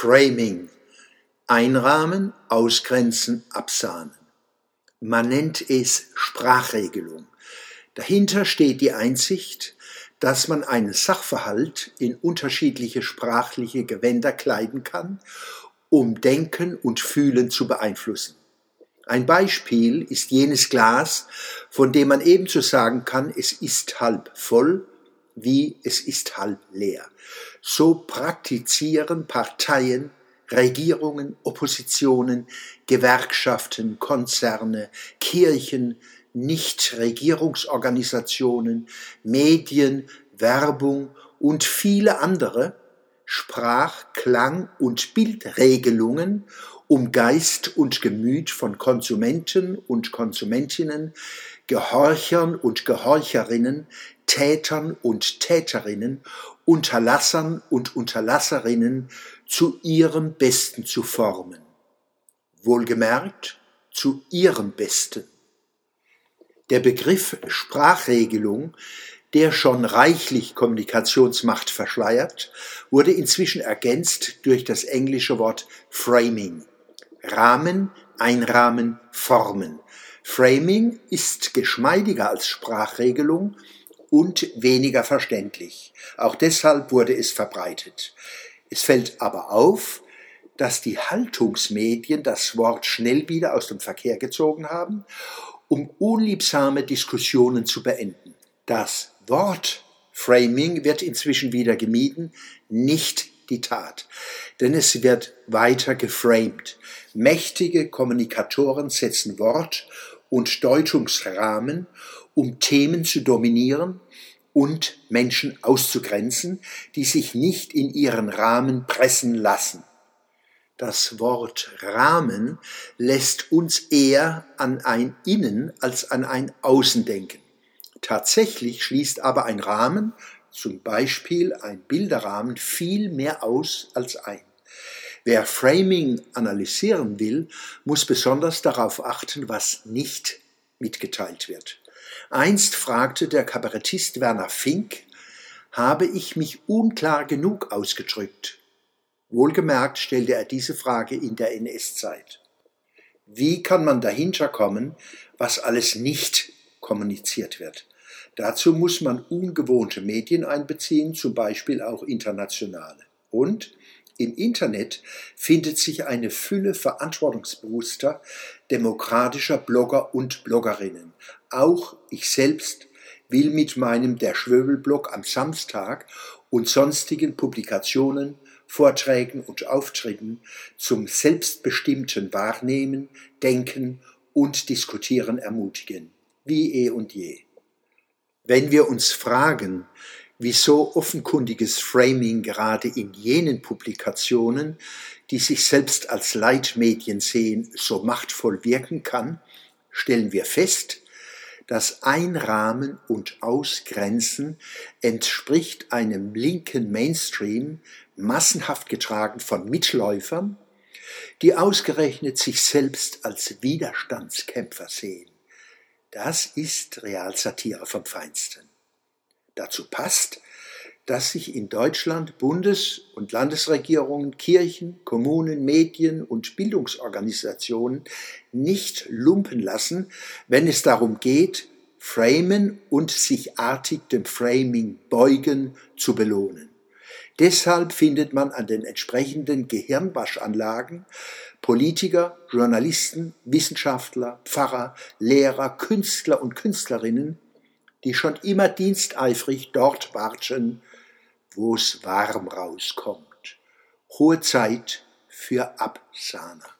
Framing. Einrahmen, ausgrenzen, absahnen. Man nennt es Sprachregelung. Dahinter steht die Einsicht, dass man einen Sachverhalt in unterschiedliche sprachliche Gewänder kleiden kann, um Denken und Fühlen zu beeinflussen. Ein Beispiel ist jenes Glas, von dem man ebenso sagen kann, es ist halb voll wie es ist halb leer. So praktizieren Parteien, Regierungen, Oppositionen, Gewerkschaften, Konzerne, Kirchen, Nichtregierungsorganisationen, Medien, Werbung und viele andere Sprach-, Klang- und Bildregelungen, um Geist und Gemüt von Konsumenten und Konsumentinnen, Gehorchern und Gehorcherinnen, Tätern und Täterinnen, Unterlassern und Unterlasserinnen zu ihrem Besten zu formen. Wohlgemerkt, zu ihrem Besten. Der Begriff Sprachregelung, der schon reichlich Kommunikationsmacht verschleiert, wurde inzwischen ergänzt durch das englische Wort Framing. Rahmen, Einrahmen, Formen. Framing ist geschmeidiger als Sprachregelung und weniger verständlich. Auch deshalb wurde es verbreitet. Es fällt aber auf, dass die Haltungsmedien das Wort schnell wieder aus dem Verkehr gezogen haben, um unliebsame Diskussionen zu beenden. Das Wort Framing wird inzwischen wieder gemieden, nicht die Tat. Denn es wird weiter geframed. Mächtige Kommunikatoren setzen Wort und Deutungsrahmen um Themen zu dominieren und Menschen auszugrenzen, die sich nicht in ihren Rahmen pressen lassen. Das Wort Rahmen lässt uns eher an ein Innen als an ein Außen denken. Tatsächlich schließt aber ein Rahmen, zum Beispiel ein Bilderrahmen, viel mehr aus als ein. Wer Framing analysieren will, muss besonders darauf achten, was nicht mitgeteilt wird. Einst fragte der Kabarettist Werner Fink, habe ich mich unklar genug ausgedrückt? Wohlgemerkt stellte er diese Frage in der NS-Zeit. Wie kann man dahinter kommen, was alles nicht kommuniziert wird? Dazu muss man ungewohnte Medien einbeziehen, zum Beispiel auch internationale. Und im Internet findet sich eine Fülle verantwortungsbewusster, demokratischer Blogger und Bloggerinnen. Auch ich selbst will mit meinem Der Schwöbelblog am Samstag und sonstigen Publikationen, Vorträgen und Auftritten zum selbstbestimmten Wahrnehmen, Denken und Diskutieren ermutigen, wie eh und je. Wenn wir uns fragen, wieso offenkundiges Framing gerade in jenen Publikationen, die sich selbst als Leitmedien sehen, so machtvoll wirken kann, stellen wir fest, das Einrahmen und Ausgrenzen entspricht einem linken Mainstream, massenhaft getragen von Mitläufern, die ausgerechnet sich selbst als Widerstandskämpfer sehen. Das ist Realsatire vom Feinsten. Dazu passt, dass sich in Deutschland Bundes- und Landesregierungen, Kirchen, Kommunen, Medien und Bildungsorganisationen nicht lumpen lassen, wenn es darum geht, Framen und sich artig dem Framing beugen zu belohnen. Deshalb findet man an den entsprechenden Gehirnwaschanlagen Politiker, Journalisten, Wissenschaftler, Pfarrer, Lehrer, Künstler und Künstlerinnen, die schon immer diensteifrig dort watschen, wo's warm rauskommt. Hohe Zeit für Absahner.